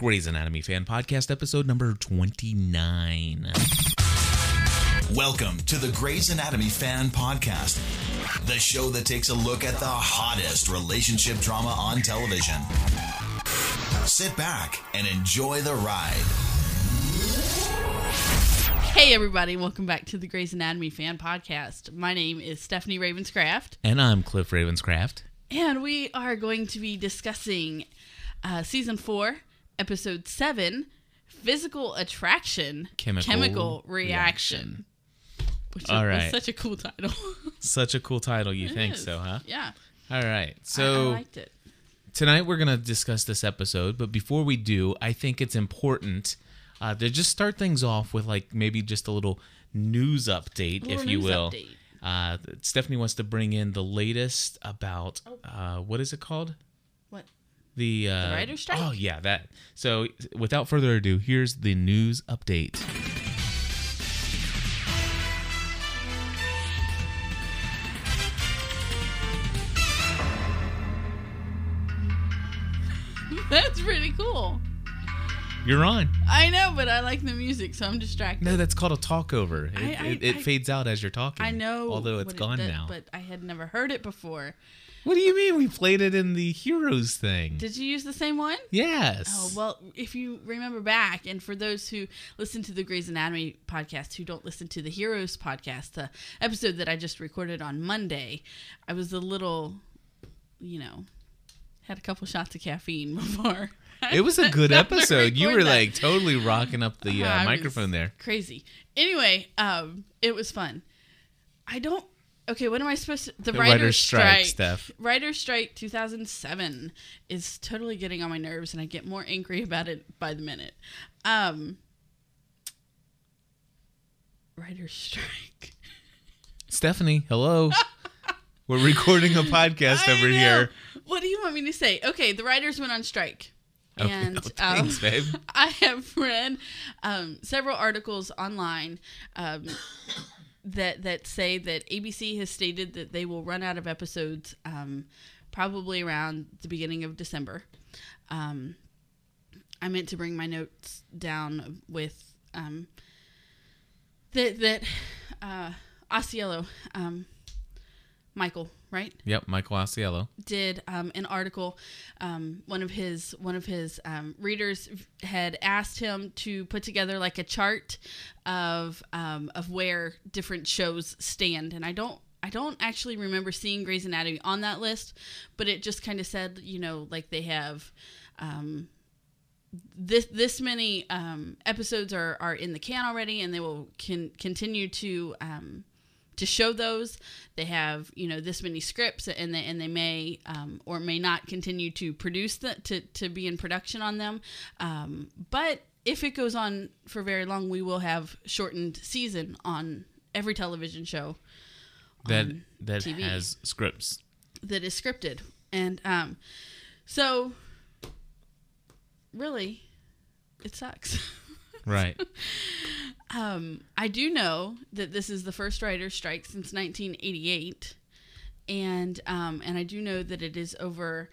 Grey's Anatomy Fan Podcast, episode number 29. Welcome to the Grey's Anatomy Fan Podcast, the show that takes a look at the hottest relationship drama on television. Sit back and enjoy the ride. Hey, everybody, welcome back to the Grey's Anatomy Fan Podcast. My name is Stephanie Ravenscraft, And I'm Cliff Ravenscraft. and we are going to be discussing uh, season four, episode seven Physical Attraction Chemical Reaction. Reaction. Which All right. such a cool title. Such a cool title, you It think is. so, huh? Yeah. All right. I- I, So liked it. tonight we're going to discuss this episode, but before we do, I think it's important uh, to just start things off with like maybe just a little news update, Little if you will. Uh, Stephanie wants to bring in the latest about Oh. uh, what is it called? The, uh, writer's strike? Oh yeah, that. So without further ado, here's the news update. That's pretty cool. You're on. I know, but I like the music, so I'm distracted. No, that's called a talkover. It, I- I- it, it I- fades out as you're talking. I know. Although it's it gone does, now. But I had never heard it before. What do you mean? We played it in the Heroes thing. Did you use the same one? yes. Oh, well, if you remember back, and for those who listen to the Grey's Anatomy podcast who don't listen to the Heroes podcast, the episode that I just recorded on Monday, I was a little, you know, had a couple shots of caffeine before. It was a good episode. You were that. like totally rocking up the I uh, microphone there. Crazy. Anyway, um, it was fun. I don't. Okay, what am I supposed to? The, The writer's, writer's strike, strike. Steph. Writer's strike 2007 is totally getting on my nerves, and I get more angry about it by the minute. Um, writer's strike. Stephanie, hello. We're recording a podcast over know. here. What do you want me to say? Okay, the writers went on strike. Okay, And oh, thanks, um, babe. I have read um, several articles online um, that that say that ABC has stated that they will run out of episodes um, probably around the beginning of December. Um, I meant to bring my notes down with um, that that uh, Osceola, um, Michael, right? Yep, Michael Ausiello. did um, an article. Um, one of his one of his um, readers had asked him to put together like a chart of um, of where different shows stand, and I don't. I don't actually remember seeing Grey's Anatomy on that list, but it just kind of said, you know, like they have um, this this many um, episodes are, are in the can already, and they will can continue to um, to show those. They have you know this many scripts, and they and they may um, or may not continue to produce the to to be in production on them. Um, but if it goes on for very long, we will have shortened season on every television show That that TV. has scripts. that is scripted. And um, so, really, it sucks. Right. um, I do know that this is the first writer's strike since 1988, and um, and I do know that it is over.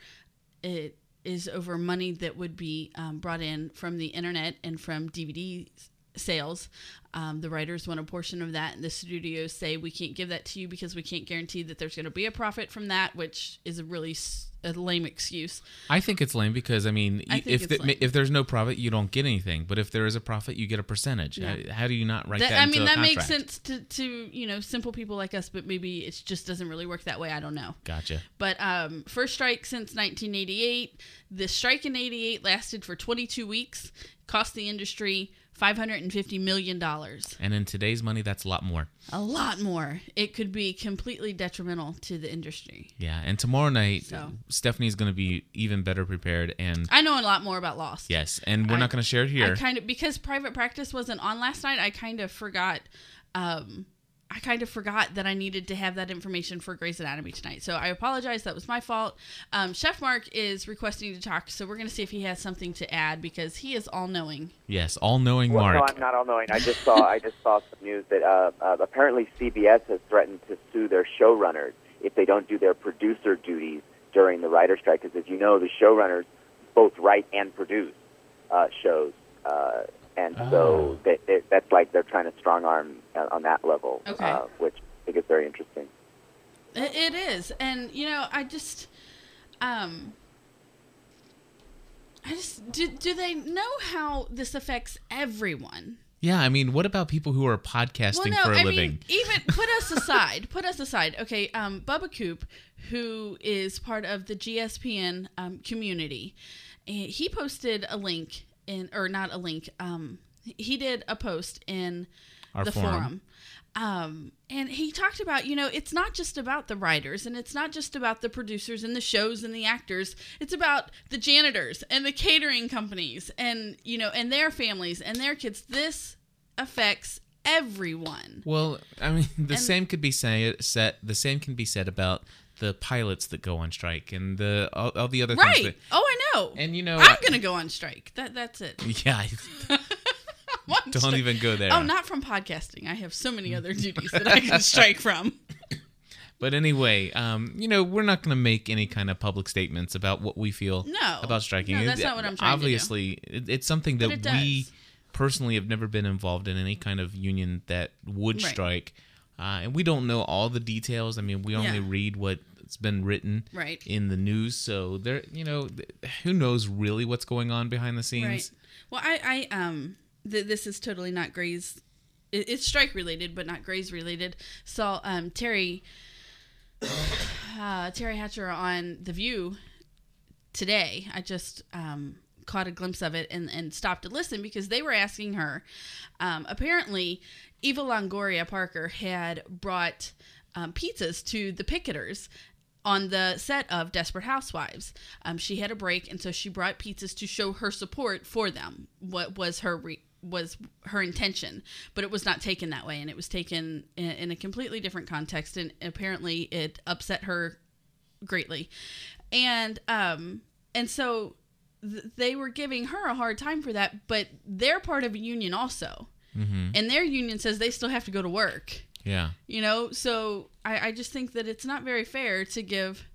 It is over money that would be um, brought in from the internet and from DVD sales. Um, the writers want a portion of that, and the studios say we can't give that to you because we can't guarantee that there's going to be a profit from that, which is a really a lame excuse. I think it's lame because I mean, I if the, if there's no profit, you don't get anything. But if there is a profit, you get a percentage. Yeah. How, how do you not write that, That, I mean, that makes sense to, to you know simple people like us, but maybe it just doesn't really work that way. I don't know. Gotcha. But um, first strike since 1988. The strike in '88 lasted for 22 weeks, cost the industry 550 million dollars. And in today's money, that's a lot more. A lot more. It could be completely detrimental to the industry. Yeah. And tomorrow night, So. Stephanie's going to be even better prepared. And I know a lot more about Lost. yes, and we're I- not going to share it I here. kind of because private practice wasn't on last night. I kind of forgot. Um, I kind of forgot that I needed to have that information for Grey's Anatomy tonight. So I apologize. That was my fault. Um, Chef Mark is requesting to talk, so we're going to see if he has something to add because he is all knowing. yes, all knowing Well, no, Mark. I'm not all knowing. I just saw I just saw some news that uh, uh, apparently CBS has threatened to sue their showrunners if they don't do their producer duties during the writer strike. Because as you know, the showrunners both write and produce. uh, shows, uh, and Oh. so they, they, that's like they're trying to strong arm uh, on that level, Okay. uh, which I think is very interesting. It, it is, and you know, I just, um, I just do. Do they know how this affects everyone? Yeah, I mean, what about people who are podcasting for a I living? mean, even put us aside. put us aside. Okay, um, Bubba Coop, who is part of the GSPN um, community, eh, he posted a link in, or not a link. Um, he did a post in Our the forum. forum. Um, and he talked about, you know, it's not just about the writers and it's not just about the producers and the shows and the actors. It's about the janitors and the catering companies and, you know, and their families and their kids. This affects everyone. Well, I mean, the And- same could be say, said. The same can be said about the pilots that go on strike and the all, all the other Right. things. That, Oh, And you know, I'm to go on strike. That That's it. yeah, don't strike. even go there. Oh, not from podcasting. I have so many other duties that I can strike from. But anyway, um, you know, we're not going to make any kind of public statements about what we feel No. about striking. No, that's It- not what I'm trying to. Obviously, it, it's something that we personally have never been involved in any kind of union that would Right. strike, uh, and we don't know all the details. I mean, we only Yeah. read what's been written Right. in the news, so there, you know, who knows really what's going on behind the scenes. Right. Well, I, I um, th- this is totally not Grey's. It, it's strike related, but not Grey's related. Saw um Teri, uh, Teri Hatcher on The View today. I just um caught a glimpse of it and and stopped to listen because they were asking her. Um, apparently, Eva Longoria Parker had brought um, pizzas to the picketers on the set of Desperate Housewives. Um, she had a break, and so she brought pizzas to show her support for them. What was her re- was her intention, but it was not taken that way, and it was taken in, in a completely different context, and apparently it upset her greatly, and um, and so th- they were giving her a hard time for that, but they're part of a union also, Mm-hmm. and their union says they still have to go to work Yeah. you know so I, I just think that it's not very fair to give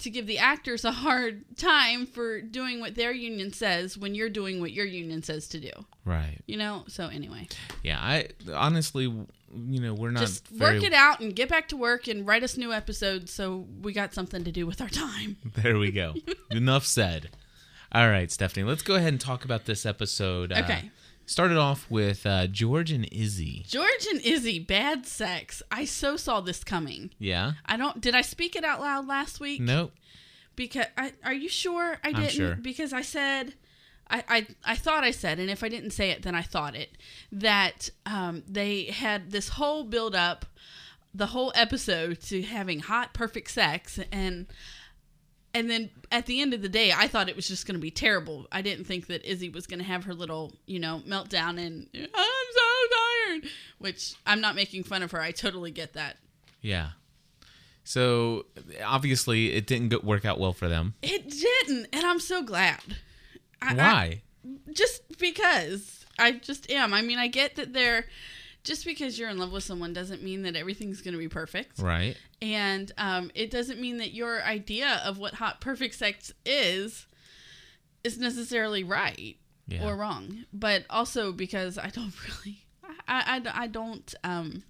to give the actors a hard time for doing what their union says when you're doing what your union says to do Right. you know so anyway Yeah. I honestly, you know, we're not just very, work it out and get back to work and write us new episodes so we got something to do with our time There we go. Enough said. All right, Stephanie, let's go ahead and talk about this episode. Uh, Okay. Started off with uh, George and Izzie. george and izzie bad sex i so saw this coming Yeah? i don't did i speak it out loud last week Nope. because I, are you sure I I'm didn't? sure. Because I said, I, I I thought I said, and if I didn't say it, then I thought it that um, they had this whole build up, the whole episode to having hot, perfect sex, and and then at the end of the day, I thought it was just going to be terrible. I didn't think that Izzie was going to have her little, you know, meltdown and I'm so tired, which I'm not making fun of her. I totally get that. Yeah. So obviously, it didn't go- work out well for them. It didn't, and I'm so glad. I, I- Why? just because I just am. I mean, I get that they're just because you're in love with someone doesn't mean that everything's going to be perfect. right. And um, it doesn't mean that your idea of what hot perfect sex is is necessarily right Yeah. or wrong. But also because I don't really, I, I, I don't, um,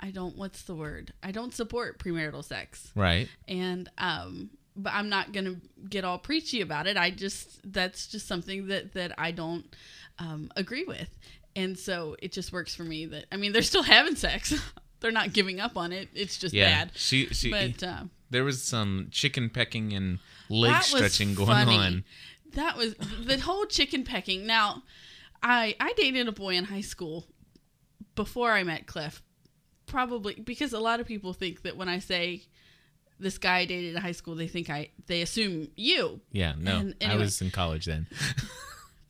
I don't, what's the word? I don't support premarital sex Right. and um but i'm not gonna get all preachy about it i just that's just something that that i don't um agree with and so it just works for me that i mean they're still having sex they're not giving up on it it's just Yeah. bad She. She. but uh, there was some chicken pecking and leg that was stretching going funny. on. that was the whole chicken pecking now i i dated a boy in high school before i met cliff probably because a lot of people think that when i say this guy I dated in high school they think i they assume you Yeah. No. And I was in college then.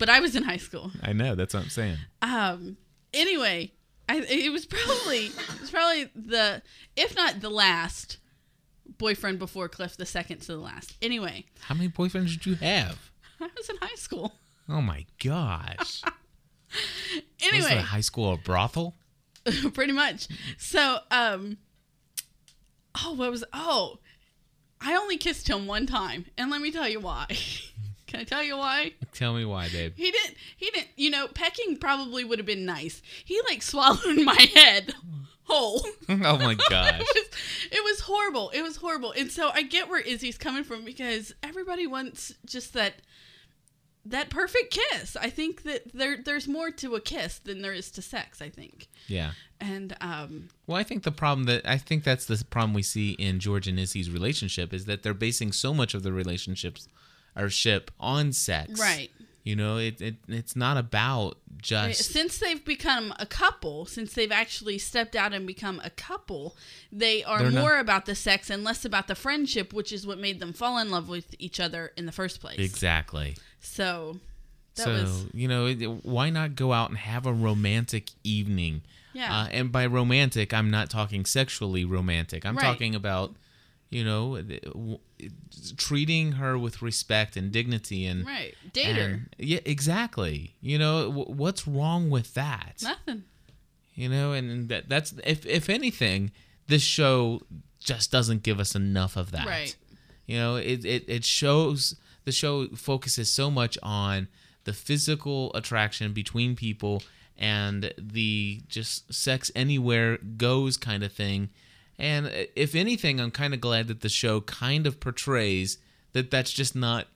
but I was in high school. I know. That's what I'm saying. Um. Anyway, I it was probably it was probably the if not the last boyfriend before Cliff, the second to the last. Anyway, How many boyfriends did you have? I was in high school. Oh my gosh. Was Anyway, high school a brothel? pretty much. So, um, oh, what was? Oh, I only kissed him one time, and let me tell you why. Can I tell you why? Tell me why, babe. He didn't. He didn't. You know, pecking probably would have been nice. He like swallowed my head whole. oh my gosh. it, was, it was horrible. It was horrible. And so I get where Izzie's coming from because everybody wants just that that perfect kiss. I think that there there's more to a kiss than there is to sex. I think. Yeah. And um, Well, I think the problem that I think that's the problem we see in George and Izzie's relationship is that they're basing so much of the relationships or ship on sex. Right. You know, it, it it's not about just since they've become a couple, since they've actually stepped out and become a couple, they are They're not- more about the sex and less about the friendship, which is what made them fall in love with each other in the first place. exactly. So that so was you know, it, why not go out and have a romantic evening? Yeah. Uh, and by romantic, I'm not talking sexually romantic. I'm Right. talking about, you know, treating her with respect and dignity and right. Date her. yeah, exactly. You know, w- what's wrong with that? Nothing. You know, and, and that that's if if anything, this show just doesn't give us enough of that. Right. You know, it it it shows the show focuses so much on the physical attraction between people and the just sex anywhere goes kind of thing. And if anything, I'm kind of glad that the show kind of portrays that that's just not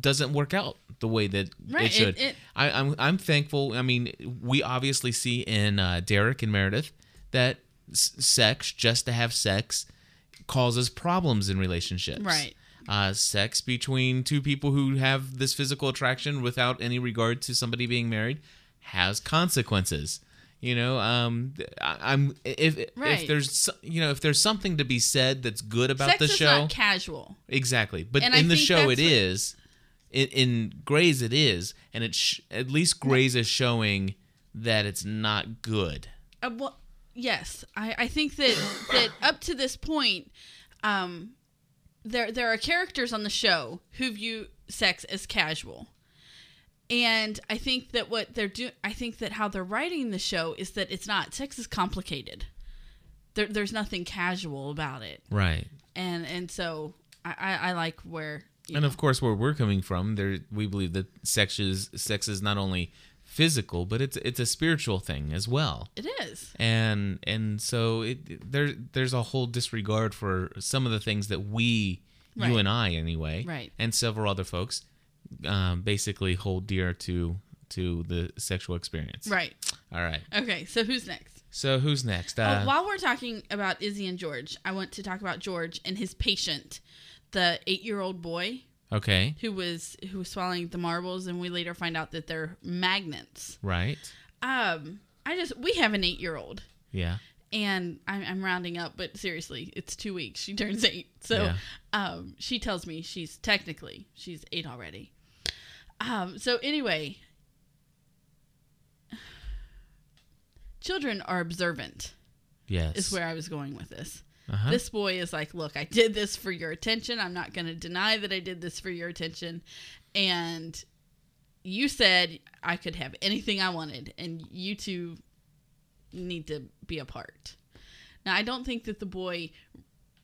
doesn't work out the way that Right, it it- should. it- I, I'm I'm thankful. I mean, we obviously see in uh, Derek and Meredith that s- sex, just to have sex, causes problems in relationships. Right. Uh, sex between two people who have this physical attraction without any regard to somebody being married has consequences. You know, um, I, I'm if Right. if there's you know if there's something to be said that's good about Sex the is show, not casual. Exactly, but And I in the show it is. In, in Grey's it is, and it's sh- at least Grey's is showing that it's not good. Uh, well, yes, I, I think that that up to this point, um, there there are characters on the show who view sex as casual, and I think that what they're doing, I think that how they're writing the show is that it's not. Sex is complicated. There, there's nothing casual about it, Right. and and so I, I, I like where. And know, of course, where we're coming from, there we believe that sex is sex is not only physical, but it's it's a spiritual thing as well. it is. And and so it there there's a whole disregard for some of the things that we, Right. you and I anyway, Right. and several other folks, um, basically hold dear to to the sexual experience. Right. All right. Okay. So who's next? So who's next? Oh, Uh, while we're talking about Izzie and George, I want to talk about George and his patient, the eight-year-old boy okay. who was who was swallowing the marbles, and we later find out that they're magnets. Right. Um, I just we have an eight-year-old, Yeah. and I'm, I'm rounding up, but seriously, it's two weeks. She turns eight, so Yeah. um, she tells me she's technically she's eight already. Um, so anyway, children are observant. Yes. is where I was going with this. Uh-huh. This boy is like, look, I did this for your attention. I'm not going to deny that I did this for your attention. And you said I could have anything I wanted, and you two need to be apart. Now, I don't think that the boy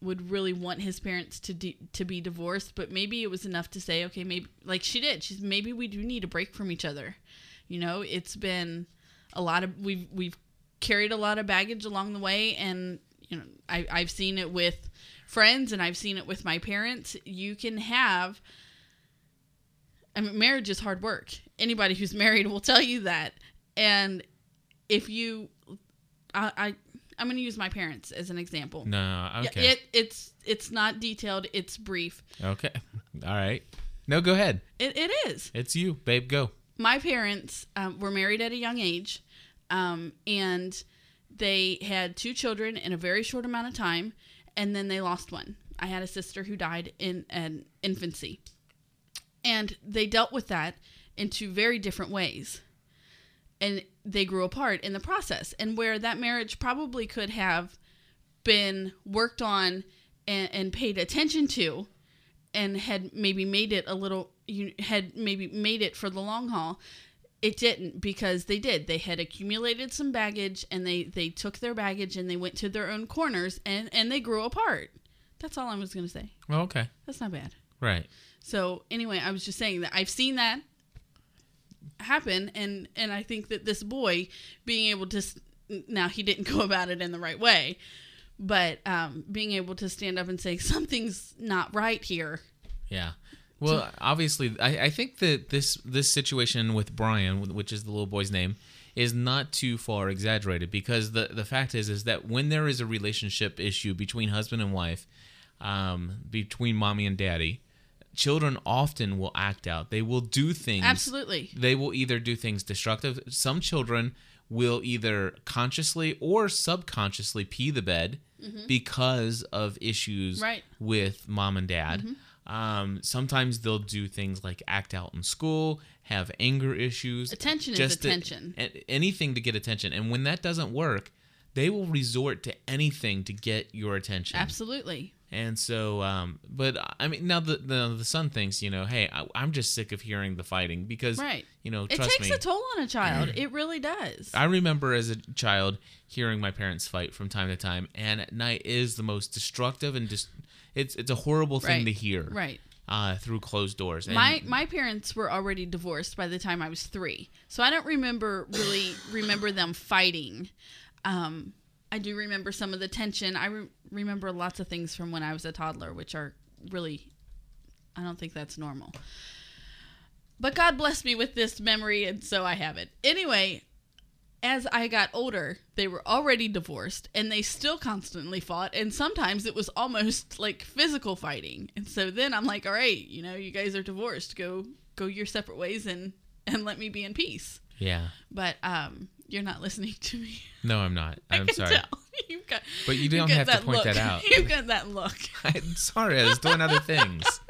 would really want his parents to de- to be divorced, but maybe it was enough to say, okay, maybe like she did. She's maybe we do need a break from each other. You know, it's been a lot of we've we've carried a lot of baggage along the way, and you know, I I've seen it with friends, and I've seen it with my parents. You can have. I mean, marriage is hard work. Anybody who's married will tell you that. And if you, I, I I'm going to use my parents as an example. no. Okay. It it's it's not detailed. It's brief. okay. All right. No, go ahead. It, it is. It's you, babe. Go. My parents um, were married at a young age, um, and they had two children in a very short amount of time, and then they lost one. I had a sister who died in an infancy, and they dealt with that in two very different ways. And they grew apart in the process, and where that marriage probably could have been worked on and, and paid attention to and had maybe made it a little you had maybe made it for the long haul it didn't because they did. They had accumulated some baggage and they they took their baggage and they went to their own corners and and they grew apart. That's all i was going to say. Well, okay. that's not bad. Right. so anyway i was just saying that i've seen that happen and and I think that this boy being able to now he didn't go about it in the right way but um being able to stand up and say something's not right here Yeah. Well, obviously, I, I think that this this situation with Brian, which is the little boy's name, is not too far exaggerated because the the fact is is that when there is a relationship issue between husband and wife, um, between mommy and daddy, children often will act out. They will do things. absolutely They will either do things destructive. Some children will either consciously or subconsciously pee the bed because of issues Mm-hmm. Right. Mm-hmm. with mom and dad. Um, sometimes they'll do things like act out in school, have anger issues. Attention is just to- attention. a- anything to get attention. And when that doesn't work, they will resort to anything to get your attention. absolutely And so, um, but I mean, now the, the the son thinks, you know, hey, I, I'm just sick of hearing the fighting because, Right. you know, it takes me. a toll on a child it really does I remember as a child hearing my parents fight from time to time, and at night is the most destructive and just it's it's a horrible thing Right. to hear, right Uh, through closed doors. And my my parents were already divorced by the time I was three, so I don't remember really remember them fighting. Um, I do remember some of the tension. I re- remember lots of things from when I was a toddler, which are really, I don't think that's normal. But God blessed me with this memory, and so I have it. Anyway, as I got older, they were already divorced and they still constantly fought. And sometimes it was almost like physical fighting. And so then I'm like, all right, you know, you guys are divorced. Go go your separate ways and and let me be in peace. yeah, But um you're not listening to me. no, I'm not. I I'm can sorry. tell. You've got But you don't have to point look. that out. You've got that look. I'm sorry, I was doing other things.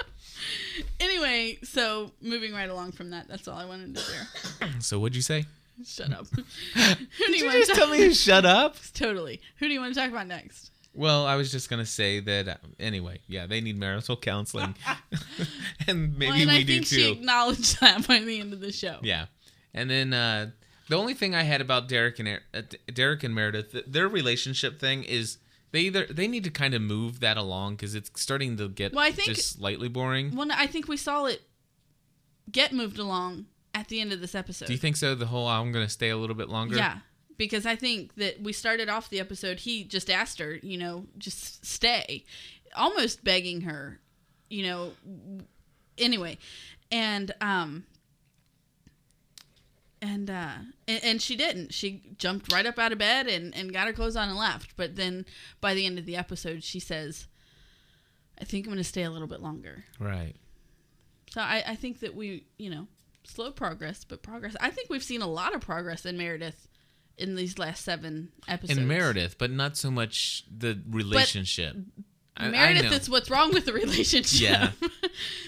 Anyway, so moving right along from that, that's all I wanted to share. So what'd you say? Shut up. Who do you you just tell me to shut up? Totally. Who do you want to talk about next? Well, I was just gonna say that uh, anyway. Yeah, they need marital counseling, and maybe well, and we I do think too. she acknowledged that by the end of the show. Yeah, and then uh, the only thing I had about Derek and uh, Derek and Meredith, their relationship thing is they either they need to kind of move that along because it's starting to get Well, I think- just slightly boring. Well, I think we saw it get moved along at the end of this episode. Do you think so? The whole I'm gonna stay a little bit longer. Yeah, because I think that we started off the episode. He just asked her, you know, just stay, almost begging her, you know. Anyway, and um, and uh, and, and she didn't. She jumped right up out of bed and and got her clothes on and left. But then by the end of the episode, she says, "I think I'm going to stay a little bit longer." Right. So I, I think that we, you know, slow progress, but progress. I think we've seen a lot of progress in Meredith in these last seven episodes. In Meredith, but not so much the relationship. I- I Meredith know. is what's wrong with the relationship. Yeah.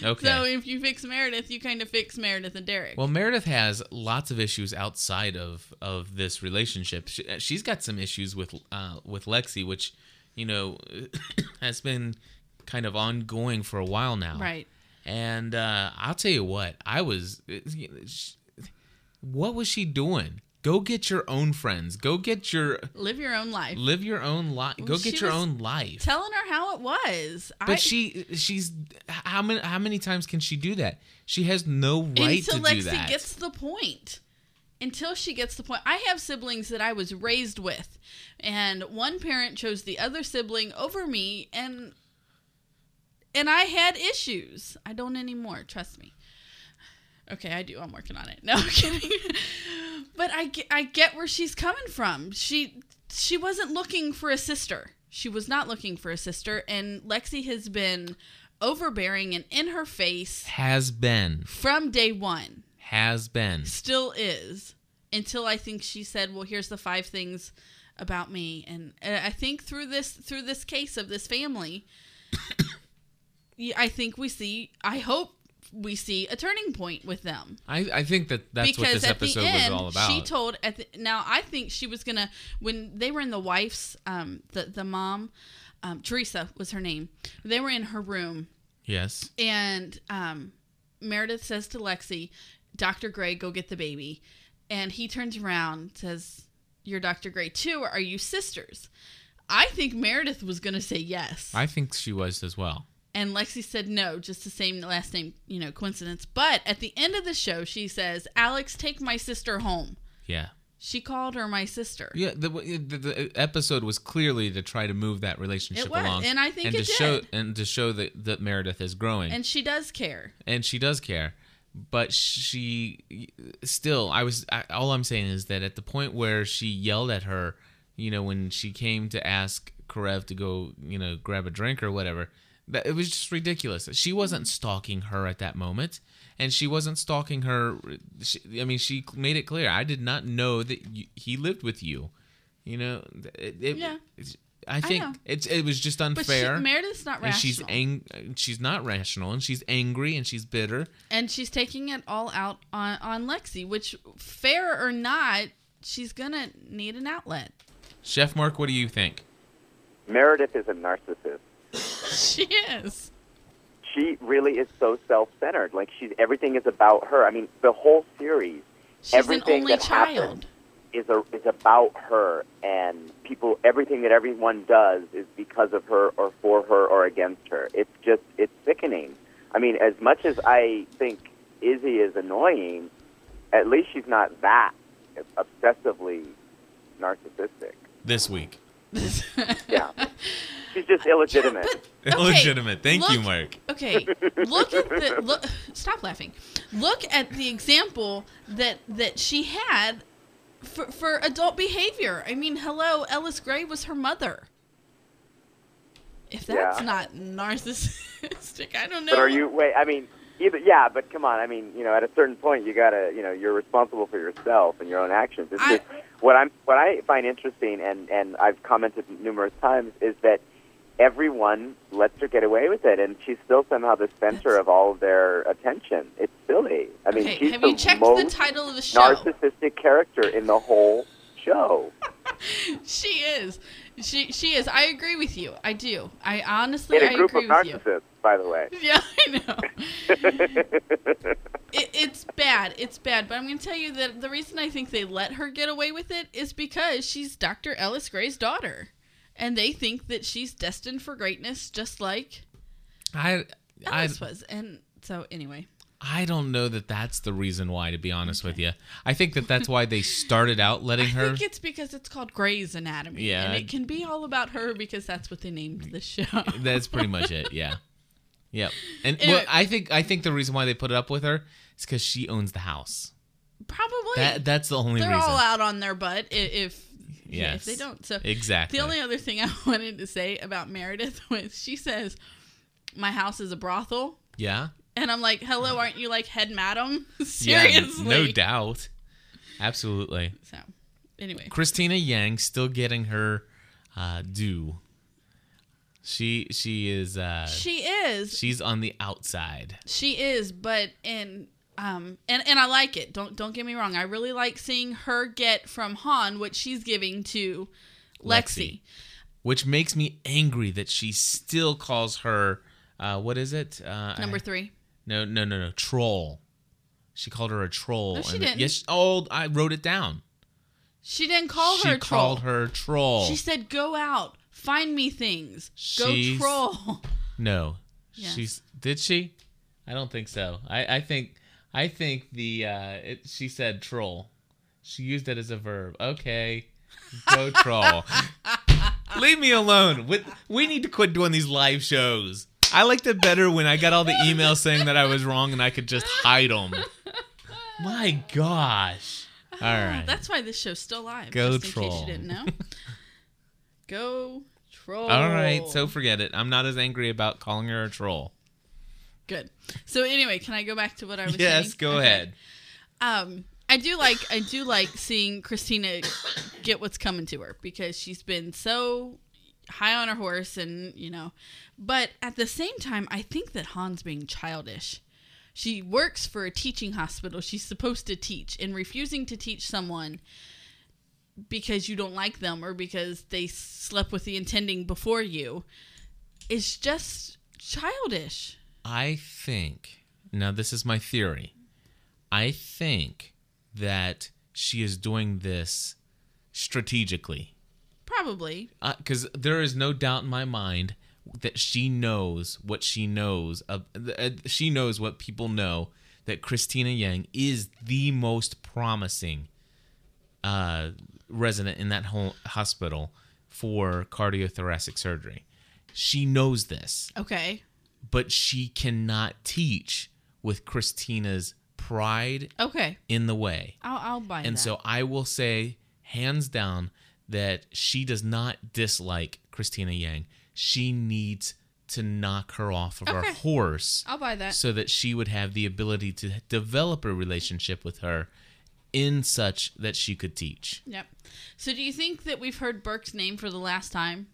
Okay. so if you fix Meredith, you kind of fix Meredith and Derek. Well, Meredith has lots of issues outside of, of this relationship. She, she's got some issues with uh, with Lexie, which you know has been kind of ongoing for a while now. right. And uh, I'll tell you what, I was. What was she doing? Go get your own friends. Go get your Live your own life. live your own life. Go Well, get your own life. Telling her how it was. but I, she she's how many how many times can she do that? She has no right until to Lexie do that. Until Lexie gets the point. Until she gets the point. I have siblings that I was raised with, and one parent chose the other sibling over me, and and I had issues. I don't anymore. Trust me. Okay, I do. I'm working on it. No, I'm kidding. but I get, I get where she's coming from. She she wasn't looking for a sister. She was not looking for a sister, and Lexie has been overbearing and in her face has been from day one has been still is until i think she said well here's the five things about me and i think through this through this case of this family i think we see i hope we see a turning point with them I, I think that that's what because this at the episode end was all about. she told at the, now i think she was gonna when they were in the wife's um the the mom um teresa was her name they were in her room yes. and um, Meredith says to Lexie, Dr. Grey, go get the baby. And he turns around, says, You're Dr. Grey too, or are you sisters? I think Meredith was going to say yes. I think she was as well. And Lexie said no, just the same last name, you know, coincidence. But at the end of the show, she says, "Alex, take my sister home." Yeah. She called her my sister. Yeah, the, the the uh, episode was clearly to try to move that relationship It was, along, and I think and it to show did. and to show that that Meredith is growing, And she does care. and she does care, but she still. I was I, all I'm saying is that at the point where she yelled at her, you know, when she came to ask Karev to go, you know, grab a drink or whatever, that it was just ridiculous. She wasn't hmm. stalking her at that moment. And she wasn't stalking her. She, I mean, she made it clear. I did not know that you, he lived with you. You know, it, it, Yeah. it's- I think know. it's it was just But unfair. she, Meredith's not and rational. she's ang- she's not rational, and she's angry, and she's bitter. and she's taking it all out on, on Lexie, which, fair or not, she's going to need an outlet. Chef Mark, what do you think? Meredith is a narcissist. She is. She really is so self-centered. Like she's everything is about her. I mean, the whole series, She's an everything only that child. happens is a, is about her, and people. Everything that everyone does is because of her, or for her, or against her. It's just it's sickening. I mean, as much as I think Izzie is annoying, at least she's not that obsessively narcissistic. This week, Yeah, she's just illegitimate. Okay, illegitimate. Thank you, Mark. Okay, look at the look. Stop laughing. Look at the example that that she had for for adult behavior. I mean, hello, Ellis Grey was her mother. If that's Yeah. not narcissistic, I don't know. But are you wait? I mean, either yeah, but come on. I mean, you know, at a certain point, you gotta, you know, you're responsible for yourself and your own actions. It's I- just, what I'm, what I find interesting, and and I've commented numerous times, is that everyone lets her get away with it, and she's still somehow the center That's- of all of their attention. It's silly. I mean, Okay, she's have the you checked the most title of the show? narcissistic character in the whole show. She is. She she is. I agree with you. I do. I honestly In a group of agree with you. narcissists, by the way. Yeah, I know. it, it's bad. It's bad. But I'm going to tell you that the reason I think they let her get away with it is because she's Dr. Ellis Grey's daughter. And they think that she's destined for greatness just like I I Ellis was. And so, anyway. I don't know that that's the reason why. To be honest with you, I think that that's why they started out letting I her. I think it's because it's called Grey's Anatomy. Yeah. And it can be all about her because that's what they named the show. That's pretty much it. Yeah. Yep. And Anyway. well, I think I think the reason why they put it up with her is because she owns the house. Probably. That that's the only They're reason. all out on their butt if Yes. if they don't. So Exactly. The only other thing I wanted to say about Meredith was she says, "My house is a brothel," Yeah. and I'm like, "Hello, aren't you like head madam?" Yeah. Seriously. No doubt. Absolutely. So, anyway, Cristina Yang still getting her uh, due. She she is uh, she is. she's on the outside. She is, but in um and and I like it. Don't don't get me wrong. I really like seeing her get from Hahn what she's giving to Lexie. Lexie. which makes me angry that she still calls her uh, what is it? Uh, Number I- three. No, no, no, no. Troll. She called her a troll. No, she and- didn't. Yes. Oh, I wrote it down. She didn't call she her troll. She called her troll. She said, "Go out, find me things. Go She's- troll." no. Yes. She's did she? I don't think so. I I think I think the uh, it, she said troll. She used it as a verb. Okay. Go troll. Leave me alone. We, we need to quit doing these live shows. I liked it better when I got all the emails saying that I was wrong and I could just hide them. My gosh. All right. That's why this show's still live. Go just in case troll. you didn't know. Go troll. All right, so forget it. I'm not as angry about calling her a troll. Good. So anyway, can I go back to what I was saying? Yes, go Okay. ahead. Um, I do like I do like seeing Cristina get what's coming to her because she's been so high on her horse and you know, but at the same time, I think that Hahn's being childish. She works for a teaching hospital. She's supposed to teach, and refusing to teach someone because you don't like them or because they slept with the attending before you is just childish. I think, now this is my theory. I think that she is doing this strategically. Probably. Because there is no doubt in my mind that she knows what she knows. Of, uh, she knows what people know that Cristina Yang is the most promising uh, resident in that whole hospital for cardiothoracic surgery. She knows this, Okay. But she cannot teach with Cristina's pride Okay. in the way. I'll, I'll buy And that. so I will say, hands down, that she does not dislike Cristina Yang. She needs to knock her off of her Okay. horse I'll buy that. so that she would have the ability to develop a relationship with her in such that she could teach. Yep. So do you think that we've heard Burke's name for the last time?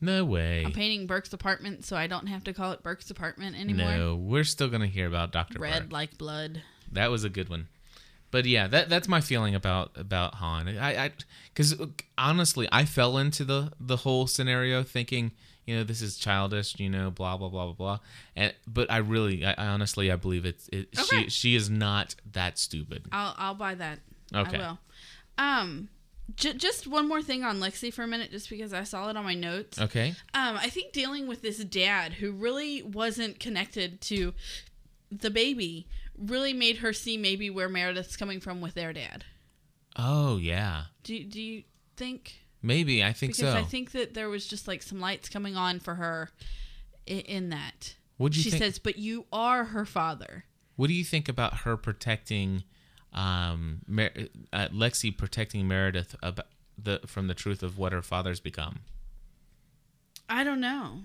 No way. I'm painting Burke's apartment so I don't have to call it Burke's apartment anymore. No, we're still going to hear about Dr. Red Burke. like blood. That was a good one. But yeah, that that's my feeling about about Hahn. I I cuz honestly, I fell into the the whole scenario thinking, you know, this is childish, you know, blah blah blah blah blah. And but I really I, I honestly I believe it's it Okay. she she is not that stupid. I'll I'll buy that. Okay. I will. Um j- just one more thing on Lexie for a minute just because I saw it on my notes. Okay? Um I think dealing with this dad who really wasn't connected to the baby really made her see maybe where Meredith's coming from with their dad. Oh, yeah. Do do you think Maybe I think so because so. I think that there was just like some lights coming on for her in, in that. What'd you she think- says, "But you are her father." What do you think about her protecting um Mer- uh, Lexie protecting Meredith about the from the truth of what her father's become? I don't know.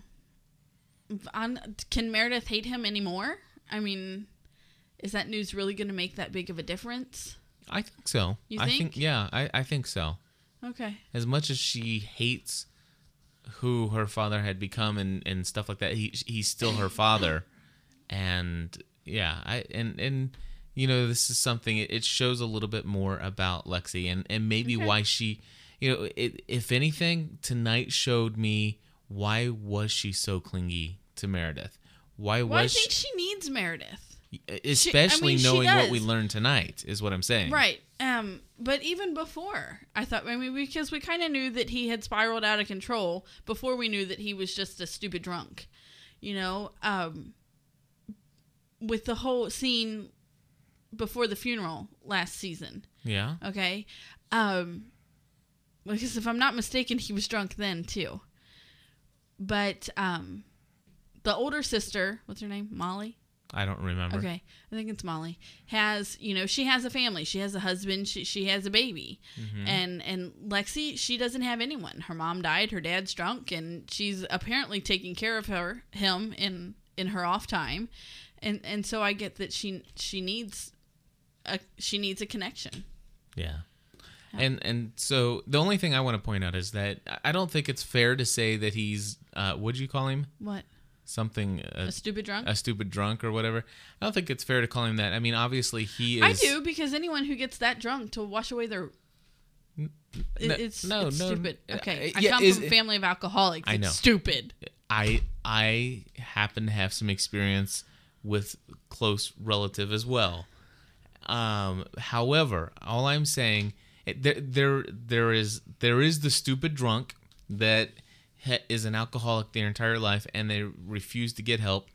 Can Meredith hate him anymore? I mean, is that news really going to make that big of a difference? I think so. You I think? yeah, I, I think so. Okay. As much as she hates who her father had become and, and stuff like that, he he's still her father. And yeah, I and and you know, this is something it, shows a little bit more about Lexie and, and maybe Okay. why she you know, it, if anything, tonight showed me why was she so clingy to Meredith? Why Well, I was think she needs Meredith. she, especially she knowing what we learned tonight is what I'm saying. Right. Um, but even before, I thought, I mean, because we kind of knew that he had spiraled out of control before we knew that he was just a stupid drunk. You know, um, with the whole scene before the funeral last season. Yeah. Okay. Um, because if I'm not mistaken, he was drunk then too. But um, the older sister, what's her name? Molly. I don't remember. Okay, I think it's Molly. Has you know she has a family. She has a husband. She she has a baby, Mm-hmm. and and Lexie she doesn't have anyone. Her mom died. Her dad's drunk, and she's apparently taking care of her him in in her off time, and and so I get that she she needs a she needs a connection. Yeah. And and so the only thing I want to point out is that I don't think it's fair to say that he's uh what'd you call him? What Something uh, a stupid drunk? a stupid drunk or whatever. I don't think it's fair to call him that. I mean, obviously he is I do because anyone who gets that drunk to wash away their No, it's, no, it's no, stupid. uh, Okay, I yeah, come is- from a family of alcoholics. I It's know. stupid. I I happen to have some experience with close relative as well. Um, however, all I'm saying there there there is there is the stupid drunk that ha- is an alcoholic their entire life and they refuse to get help.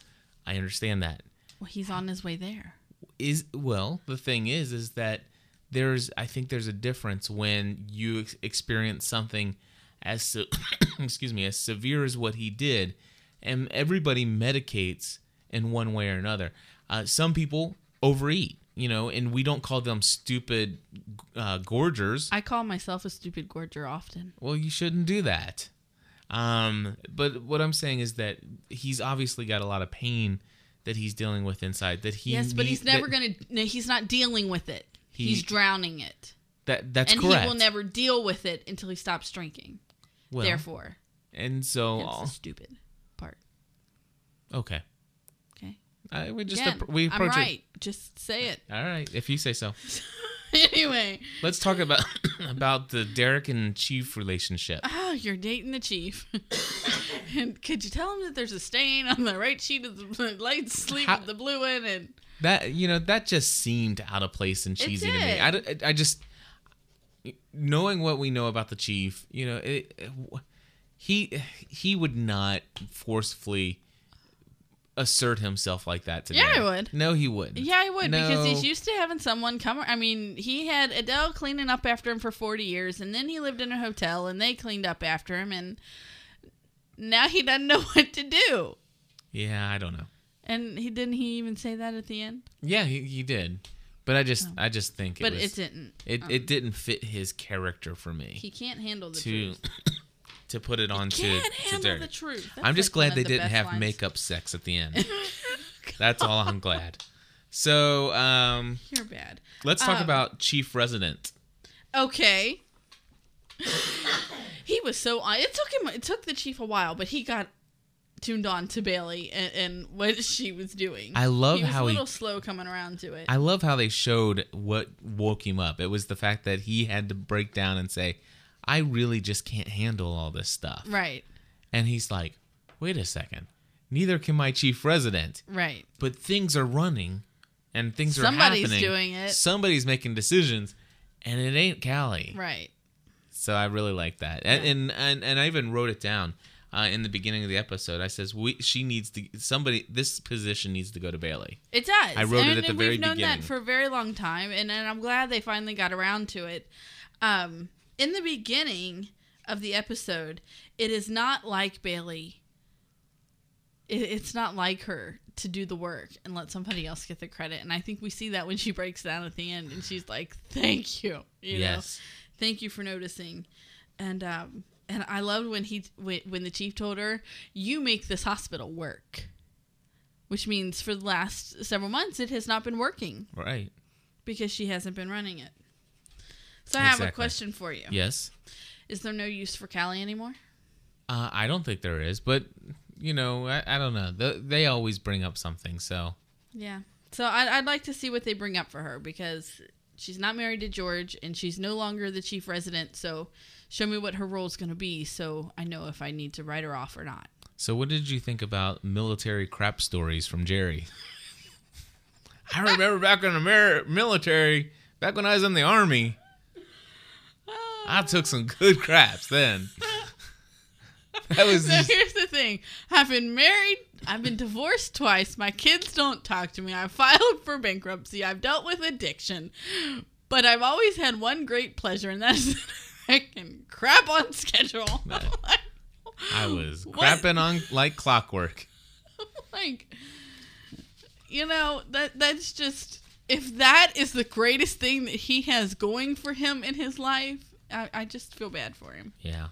I understand that. Well, he's on his way there. Is well, the thing is is that there's I think there's a difference when you ex- experience something as se- excuse me as severe as what he did, and everybody medicates in one way or another. Uh, some people overeat, you know, and we don't call them stupid uh, gorgers. I call myself a stupid gorger often. Well, you shouldn't do that. Um, but what I'm saying is that he's obviously got a lot of pain that he's dealing with inside. That he yes, but need- he's never that- gonna. No, he's not dealing with it. He- he's drowning it, That that's and correct. he will never deal with it until he stops drinking. Well, Therefore, and so the stupid part. okay, Okay. uh, we just appro- we I'm approach right. Just say it. All right, if you say so. anyway, Let's talk about about the Derek and Chief relationship. ah, you're dating the chief. and could you tell him that there's a stain on the right sheet of the light sleeve How- of the blue one? And That you know that just seemed out of place and cheesy to me. I I just knowing what we know about the Chief, you know, it, it- he he would not forcefully assert himself like that today. Yeah, I would. No, he wouldn't. Yeah, I would because he's used to having someone come. I mean, he had Adele cleaning up after him for 40 years, and then he lived in a hotel and they cleaned up after him, and now he doesn't know what to do. Yeah, I don't know. And he didn't he even say that at the end? Yeah, he, he did, but I just oh. I just think it But was, it didn't. it it oh. didn't fit his character for me He can't handle the to truth. to put it on to to handle Derek. the truth. I'm just like glad they the didn't have lines. makeup sex at the end. That's all I'm glad. So um, You're bad. let's talk Um, about Chief Resident. Okay. he was so on. It took him. It took the chief a while, but he got tuned on to Bailey and, and what she was doing. I love how he was how a he- little slow coming around to it. I love how they showed what woke him up. It was the fact that he had to break down and say, "I really just can't handle all this stuff." right. And he's like, "Wait a second. Neither can my chief resident." Right. but things are running and things Somebody's are happening. doing it. Somebody's making decisions, and it ain't Callie. Right. So I really like that, and Yeah. and, and and I even wrote it down uh, in the beginning of the episode. I says we she needs to somebody this position needs to go to Bailey. It does. I wrote it at the and very we've known that for a very long time, and, and I'm glad they finally got around to it. Um, in the beginning of the episode, it is not like Bailey. It, it's not like her to do the work and let somebody else get the credit. And I think we see that when she breaks down at the end, and she's like, "Thank you, you Yes. know, thank you for noticing." And um, and I loved when he when, when the chief told her, "You make this hospital work." which means for the last several months it has not been working Right. because she hasn't been running it. So I have a question for you. Yes. Is there no use for Callie anymore? Uh, I don't think there is, but you know, I, I don't know. They, they always bring up something, so Yeah. So I'd, I'd like to see what they bring up for her because she's not married to George and she's no longer the chief resident. So show me what her role is going to be so I know if I need to write her off or not. So, what did you think about military crap stories from Jerry? I remember back in the military, back when I was in the army, I took some good craps then. that was So just, here's the thing I've been married, I've been divorced twice, my kids don't talk to me, I've filed for bankruptcy, I've dealt with addiction, but I've always had one great pleasure, and that is that I can crap on schedule. I was What? crapping on like clockwork. like, you know, that that's just. If that is the greatest thing that he has going for him in his life, I, I just feel bad for him. Yeah.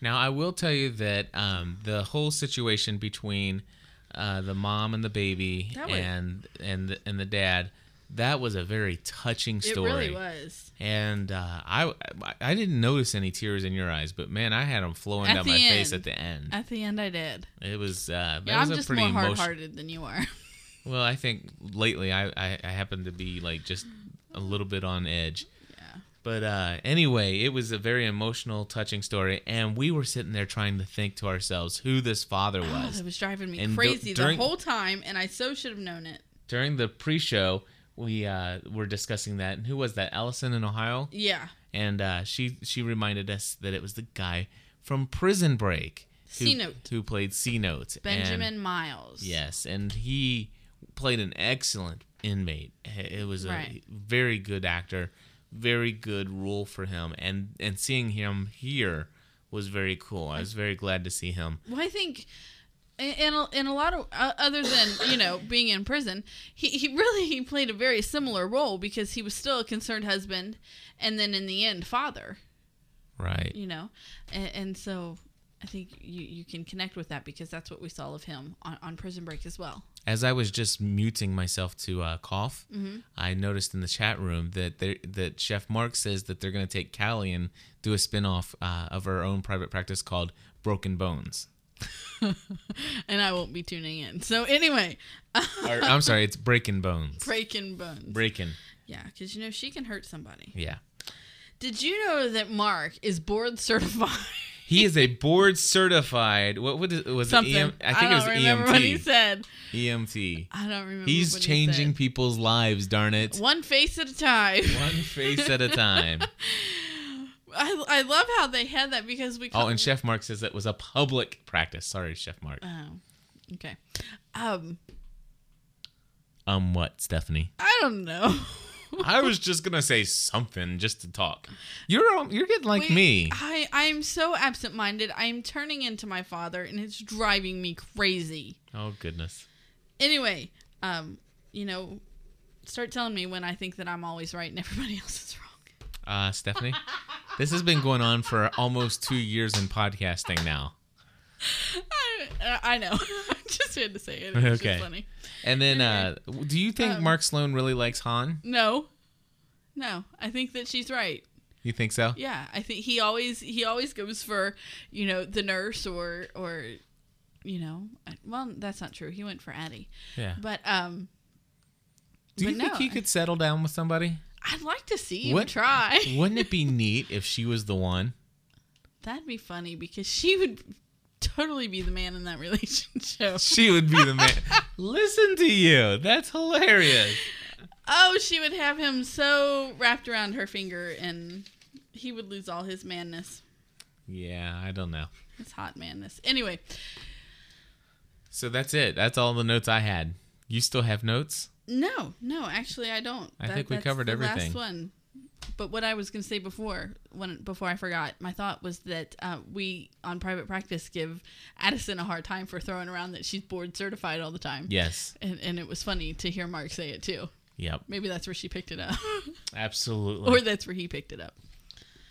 Now I will tell you that um, the whole situation between uh, the mom and the baby was- and and the, and the dad, that was a very touching story. It really was. And uh, I I didn't notice any tears in your eyes, but man, I had them flowing At down my face at the end. At the end, I did. It was uh, that Yeah, was I'm a just pretty more emotional. hard-hearted than you are. Well, I think lately I, I I happen to be like just a little bit on edge. But uh, anyway, it was a very emotional, touching story, and we were sitting there trying to think to ourselves who this father Oh, was. that was driving me And du- crazy during- the whole time, and I so should have known it. During the pre-show, we uh, were discussing that, and who was that? Allison in Ohio, Yeah. and uh, she she reminded us that it was the guy from Prison Break, who, C-Note. who played C Note, Benjamin Miles. Yes, and he played an excellent inmate. It was a Right. very good actor, very good role for him, and and seeing him here was very cool. I was very glad to see him. Well, I think in in a, in a lot of uh, other than you know being in prison, he, he really he played a very similar role because he was still a concerned husband, and then in the end, father. Right. You know, and, and so I think you you can connect with that because that's what we saw of him on, on Prison Break as well. As I was just muting myself to uh, cough, Mm-hmm. I noticed in the chat room that that Chef Mark says that they're going to take Callie and do a spin-off uh, of her own private practice called Broken Bones. And I won't be tuning in. So anyway, or, I'm sorry, it's Breaking Bones. breaking bones. Breaking. yeah, because you know she can hurt somebody. Yeah. Did you know that Mark is board certified? He is a board certified. What what is, was Something. it? EM, I think don't it was remember what he said. EMT. I don't remember. He's he changing said. people's lives. Darn it. one face at a time. One face at a time. I, I love how they had that because we. Oh, and Chef Mark says it was a public practice. Sorry, Chef Mark. Oh, okay. Um, Um, what, Stephanie? I don't know. I was just gonna say something just to talk. You're um, you're getting like Wait, me. I I am so absent-minded. I am turning into my father, and it's driving me crazy. Oh goodness. Anyway, um, you know, start telling me when I think that I'm always right and everybody else is wrong. Uh, Stephanie, this has been going on for almost two years in podcasting now. I, I know. I just had to say it. Okay. just funny. And then, uh, do you think Um, Mark Sloan really likes Hahn? No, no. I think that she's right. You think so? Yeah, I think he always he always goes for you know the nurse or or you know well that's not true. He went for Addie, Yeah. but um. Do you think no, he could settle down with somebody? I'd like to see him What- try. Wouldn't it be neat if she was the one? That'd be funny because she would totally be the man in that relationship. She would be the man. Listen to you. That's hilarious. Oh, she would have him so wrapped around her finger, and he would lose all his manness, Yeah, I don't know. his hot manness. Anyway, So that's it. That's all the notes I had. You still have notes? no, no, actually, I don't. I think we covered everything. Last one. But what I was going to say before, when before I forgot, my thought was that uh, we on private practice give Addison a hard time for throwing around that she's board certified all the time. Yes. And, and it was funny to hear Mark say it too. Yep. Maybe that's where she picked it up, Absolutely. or that's where he picked it up.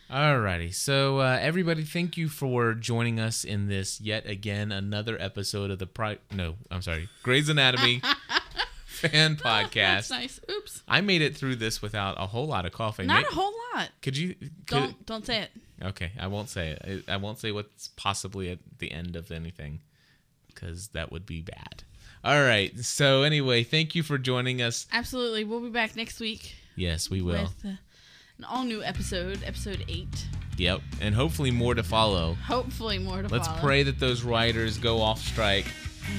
Alrighty, so uh, everybody, thank you for joining us in this yet again another episode of the pri- no, I'm sorry, Grey's Anatomy fan podcast. That's nice. Oops. I made it through this without a whole lot of coughing. Not a whole lot. Could you? Could, Don't don't say it. Okay, I won't say it. I, won't say what's possibly at the end of anything, because that would be bad. All right. So anyway, thank you for joining us. Absolutely. We'll be back next week Yes, we will. with uh, an all new episode, episode eight. Yep, and hopefully more to follow. Hopefully more to follow. Let's pray that those writers go off strike.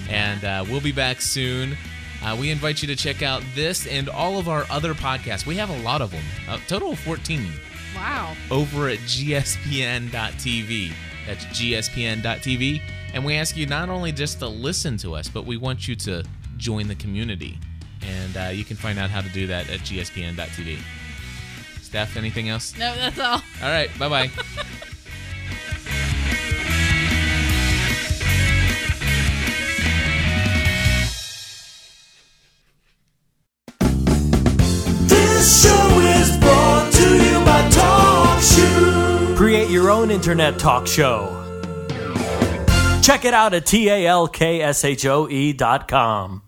And uh, we'll be back soon. Uh, we invite you to check out this and all of our other podcasts. We have a lot of them, a total of 14 Wow. over at gspn.tv. That's gspn.tv. And we ask you not only just to listen to us, but we want you to join the community. And uh, you can find out how to do that at gspn.tv. Steph, anything else? No, that's all. All right, bye bye. Show is brought to you by. Create your own internet talk show. Check it out at talkshoe dot com.